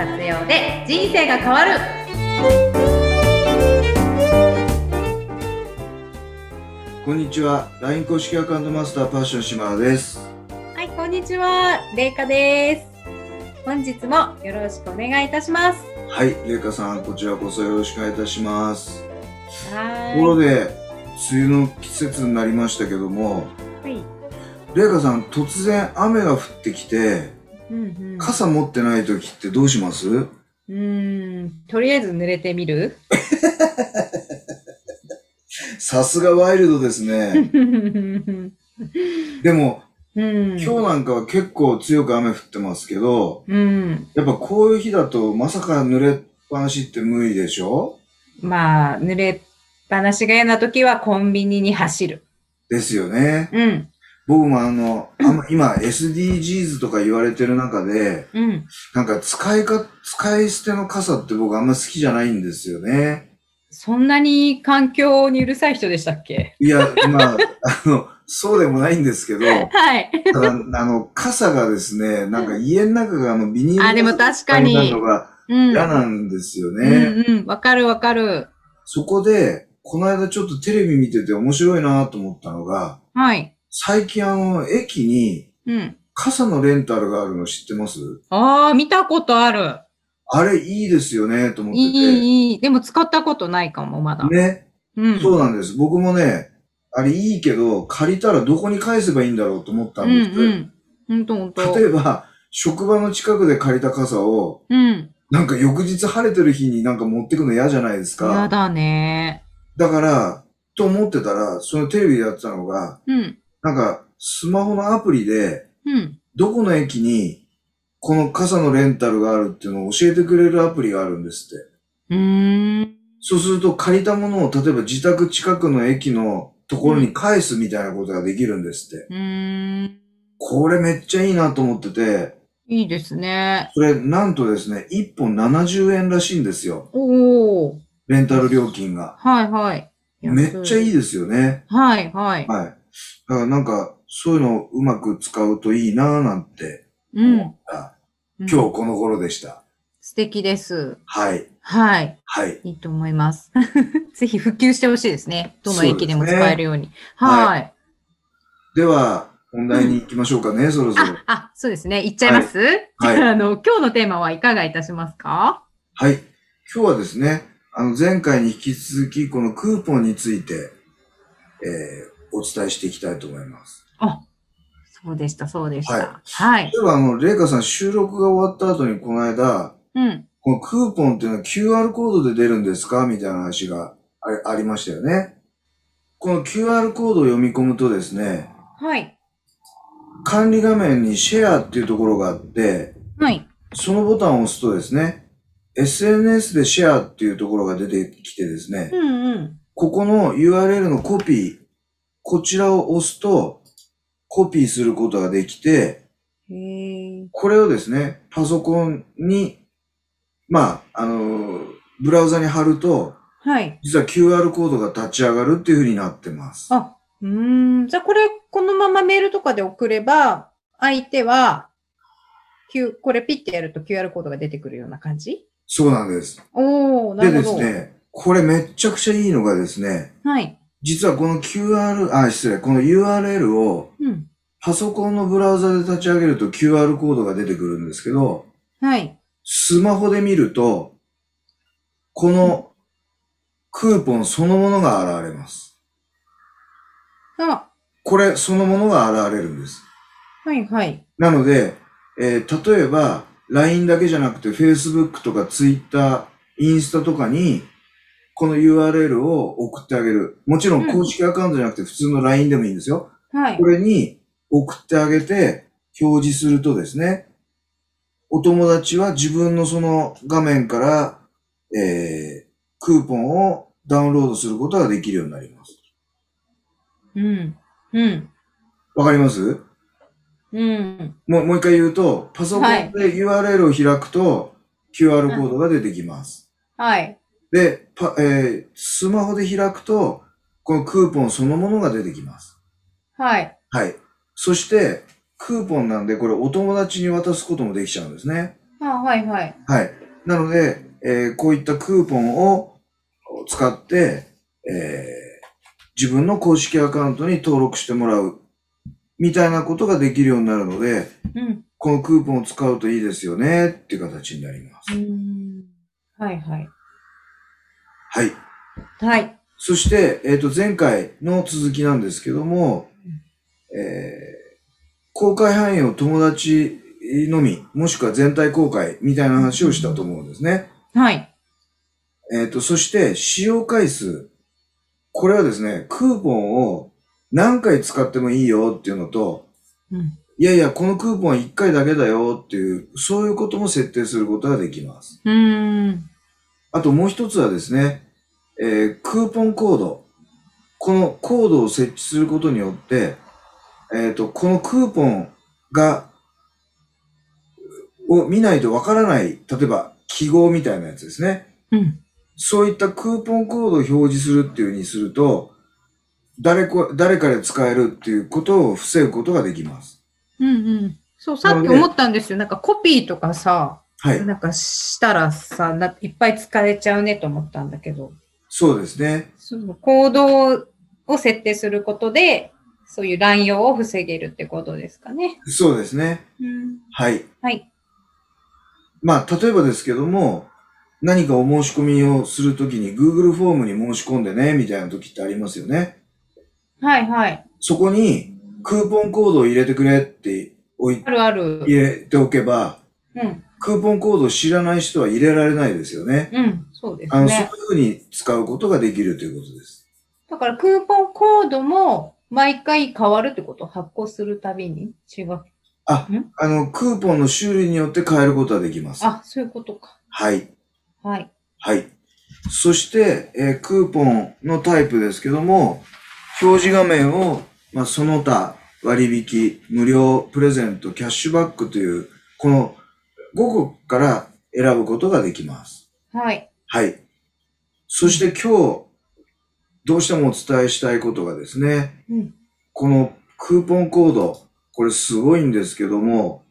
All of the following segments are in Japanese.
活用で人生が変わる。こんにちは。LINE 公式アカウントマスターパッション島田です。はいこんにちは。れいかです。本日もよろしくお願いいたします。はいれいかさんこちらこそよろしくお願いいたします。はところで梅雨の季節になりましたけどもーい。れいかさん突然雨が降ってきてうんうん。傘持ってない時ってどうします？うーんとりあえず濡れてみる？さすがワイルドですね。でもうん。今日なんかは結構強く雨降ってますけどうん。やっぱこういう日だとまさか濡れっぱなしって無理でしょ？まあ濡れっぱなしが嫌な時はコンビニに走る。ですよね。うん僕もあの、あんま今 SDGs とか言われてる中で、うんなんか使いか、使い捨ての傘って僕あんま好きじゃないんですよね。そんなに環境にうるさい人でしたっけ？いや、まあ、あの、そうでもないんですけど、はい。ただ、あの、傘がですね、なんか家の中があのビニールあでも確かにのがうん。嫌なんですよね。うんうん。わかるわかる。そこで、この間ちょっとテレビ見てて面白いなと思ったのが、はい。最近あの、駅にうん。傘のレンタルがあるの知ってます？ああ、見たことある。あれいいですよね、と思ってて。いい、いい。でも使ったことないかも、まだ。ね？うん。そうなんです。僕もね、あれいいけど、借りたらどこに返せばいいんだろうと思ったうんんです。うん。ほんとほんと。例えば、職場の近くで借りた傘を、うん。なんか翌日晴れてる日になんか持ってくの嫌じゃないですか。やだね。だから、と思ってたら、そのテレビでやってたのが、うん。なんか、スマホのアプリで、うん。どこの駅に、この傘のレンタルがあるっていうのを教えてくれるアプリがあるんですって。うーん。そうすると借りたものを例えば自宅近くの駅のところに返すみたいなことができるんですって。うーん。これめっちゃいいなと思ってて、いいですね。それなんとですね、1本70円らしいんですよ。おー。レンタル料金が。はいはい。めっちゃいいい。ですよね。はいはい。はい。だからなんか、そういうのをうまく使うといいなぁなんてうん。思った、うん今日この頃でした。素敵です。はい。はい。はい。いいと思います。ぜひ普及してほしいですね。どの駅でも使えるように。はいはい。では、本題に行きましょうかね、そろそろ。あ、あ、そうですね。いっちゃいます、はいじゃあ、あの、今日のテーマはいかがいたしますか？はい。今日はですね、あの、前回に引き続き、このクーポンについて、えー、お伝えしていきたいと思います。そうでした、そうでしはいた。はい。例えば、あの、レイカさん収録が終わった後に、この間、うん。このクーポンっていうのは QR コードで出るんですか？みたいな話がありありましたよね。この QR コードを読み込むとですね、はい。管理画面にシェアっていうところがあって、はい。そのボタンを押すとですね、SNS でシェアっていうところが出てきてですね、うんうん。ここの URL のコピー、こちらを押すと、コピーすることができて。これをですね、パソコンに、まあ、あの、ブラウザに貼ると、はい。実は QR コードが立ち上がるっていう風になってます。あ、うーん。じゃあ、これ、このままメールとかで送れば、相手は、Q、これピッてやると QR コードが出てくるような感じ？そうなんです。おー、なでるほど。ですね、これめっちゃくちゃいいのがですね、はい。実はこの QR、あ、失礼、この URL をうん。パソコンのブラウザで立ち上げると QR コードが出てくるんですけど、はい。スマホで見ると、このクーポンそのものが現れます。あ、これそのものが現れるんです。はいはい。なので、えー例えば LINE だけじゃなくて Facebook とか Twitter、インスタとかにこの URL を送ってあげる。もちろん公式アカウントじゃなくて普通の LINE でもいいんですよ。はいこ。れに送ってあげて表示するとですね、お友達は自分のその画面から、えー、クーポンをダウンロードすることができるようになります。うん。うん。わかります？うん。もう、もう一回言うと、パソコンで URL を開くと QR コードが出てきます。はい。で、パ、えー、スマホで開くと、このクーポンそのものが出てきます。はい。はい。そして、クーポンなんで、これお友達に渡すこともできちゃうんですね。あはいはい。はい。なので、えーこういったクーポンを使って、えー自分の公式アカウントに登録してもらう、みたいなことができるようになるので、うん。このクーポンを使うといいですよね、っていう形になります。うん。はいはい。はい。はい。そして、えっ、と、前回の続きなんですけども、えー公開範囲を友達のみ、もしくは全体公開みたいな話をしたと思うんですね。はい。えっ、と、そして、使用回数。これはですね、クーポンを何回使ってもいいよっていうのと、うん。いやいや、このクーポンは1回だけだよっていう、そういうことも設定することができます。うーん。あともう一つはですね、えークーポンコード。このコードを設置することによって、えっ、と、このクーポンが、を見ないとわからない、例えば記号みたいなやつですね。うん。そういったクーポンコードを表示するっていう風にすると、誰こ、誰かで使えるっていうことを防ぐことができます。うんうん。そう、さっき思ったんですよ。なんかコピーとかさ、はい。なんかしたらさ、ないっぱい使えちゃうねと思ったんだけど、そうですね。そのコードを設定することで、そういう乱用を防げるってことですかね。そうですね。うん。はい。はい。まあ、例えばですけども、何かお申し込みをするときに Google フォームに申し込んでね、みたいな時ってありますよね。はいはい。そこにクーポンコードを入れてくれっておいあるある。入れておけば、うん。クーポンコードを知らない人は入れられないですよね。うん。そうですあの、そういうね。ふうに使うことができるということです。だからクーポンコードも毎回変わるってこと発行するたびに違う。あの、クーポンの種類によって変えることはできます。あ、そういうことか。はい。はい。はい。そして、えークーポンのタイプですけども、表示画面を、まあ、その他、割引、無料、プレゼント、キャッシュバックという、この5個から選ぶことができます。はい。はい。そして今日、どうしてもお伝えしたいことがですね、うん。このクーポンコード、これすごいんですけども、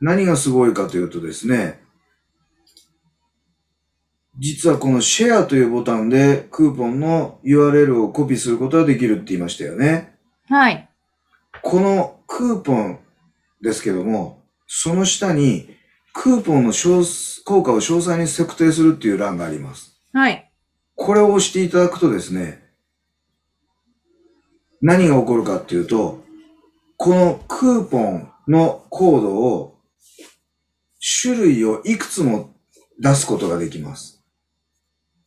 何がすごいかというとですね、実はこのシェアというボタンでクーポンの URL をコピーすることができるって言いましたよね。はい。このクーポンですけども、その下にクーポンの詳効果を詳細に測定するっていう欄があります。はい。これを押していただくとですね、何が起こるかっていうと、このクーポンのコードを、種類をいくつも出すことができます。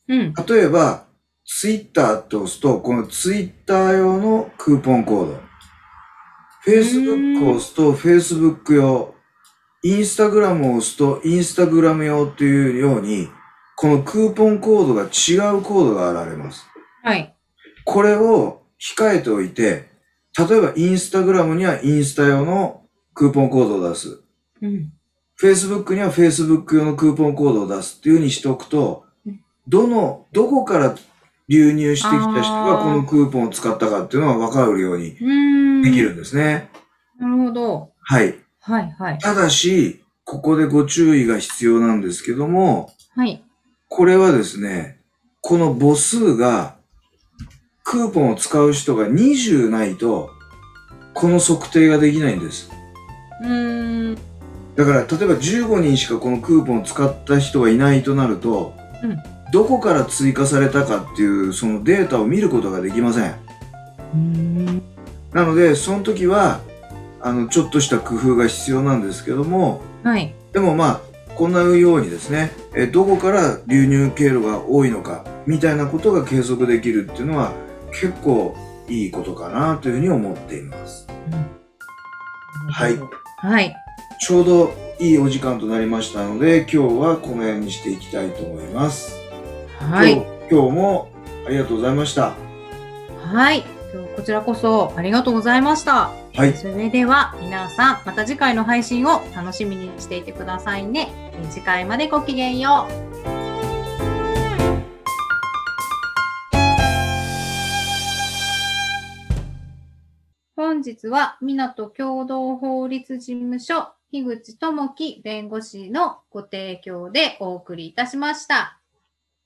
うん。例えば、ツイッターと押すと、このツイッター用のクーポンコード。Facebook を押すと Facebook 用。インスタグラムを押すとインスタグラム用っていうように、このクーポンコードが違うコードが現れます。はい。これを控えておいて、例えばインスタグラムにはインスタ用のクーポンコードを出す。うん。Facebook には Facebook 用のクーポンコードを出すっていう風にしておくとうん、どの、どこから流入してきた人がこのクーポンを使ったかっていうのが分かるように。できるんですね。なるほど。はい。はい、はい。ただし、ここでご注意が必要なんですけども、はい。これはですね、この母数が、クーポンを使う人が20ないと、この測定ができないんです。うーん。だから、例えば15人しかこのクーポンを使った人がいないとなると、うんどこから追加されたかっていうそのデータを見ることができません。うーん。なので、その時は、あの、ちょっとした工夫が必要なんですけども、はい。でもまあ、こんなようにですね、えどこから流入経路が多いのか、みたいなことが計測できるっていうのは、結構いいことかなというふうに思っています。はい。はい。ちょうどいいお時間となりましたので、今日はこの辺にしていきたいと思います。はい。今日もありがとうございました。はい。こちらこそありがとうございました。はい。それでは皆さん、また次回の配信を楽しみにしていてくださいね。次回までごきげんよう。本日は港共同法律事務所樋口智樹弁護士のご提供でお送りいたしました。